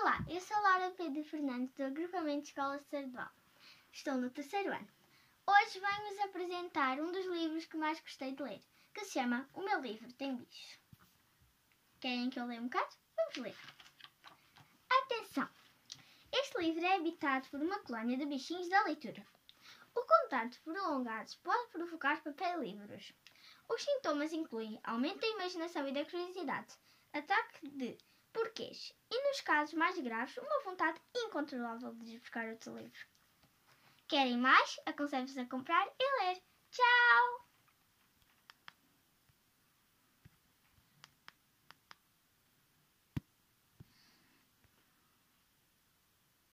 Olá, eu sou Laura Pedro Fernandes do Agrupamento Escola Estadual. Estou no terceiro ano. Hoje venho-vos apresentar um dos livros que mais gostei de ler, que se chama O Meu Livro Tem Bicho. Querem que eu leia um bocado? Vamos ler. Atenção! Este livro é habitado por uma colónia de bichinhos da leitura. O contato prolongado pode provocar papel-livros. Os sintomas incluem aumento da imaginação e da curiosidade, ataque de porquês e, nos casos mais graves, uma vontade incontrolável de buscar outro livro. Querem mais? Aconselho-vos a comprar e ler.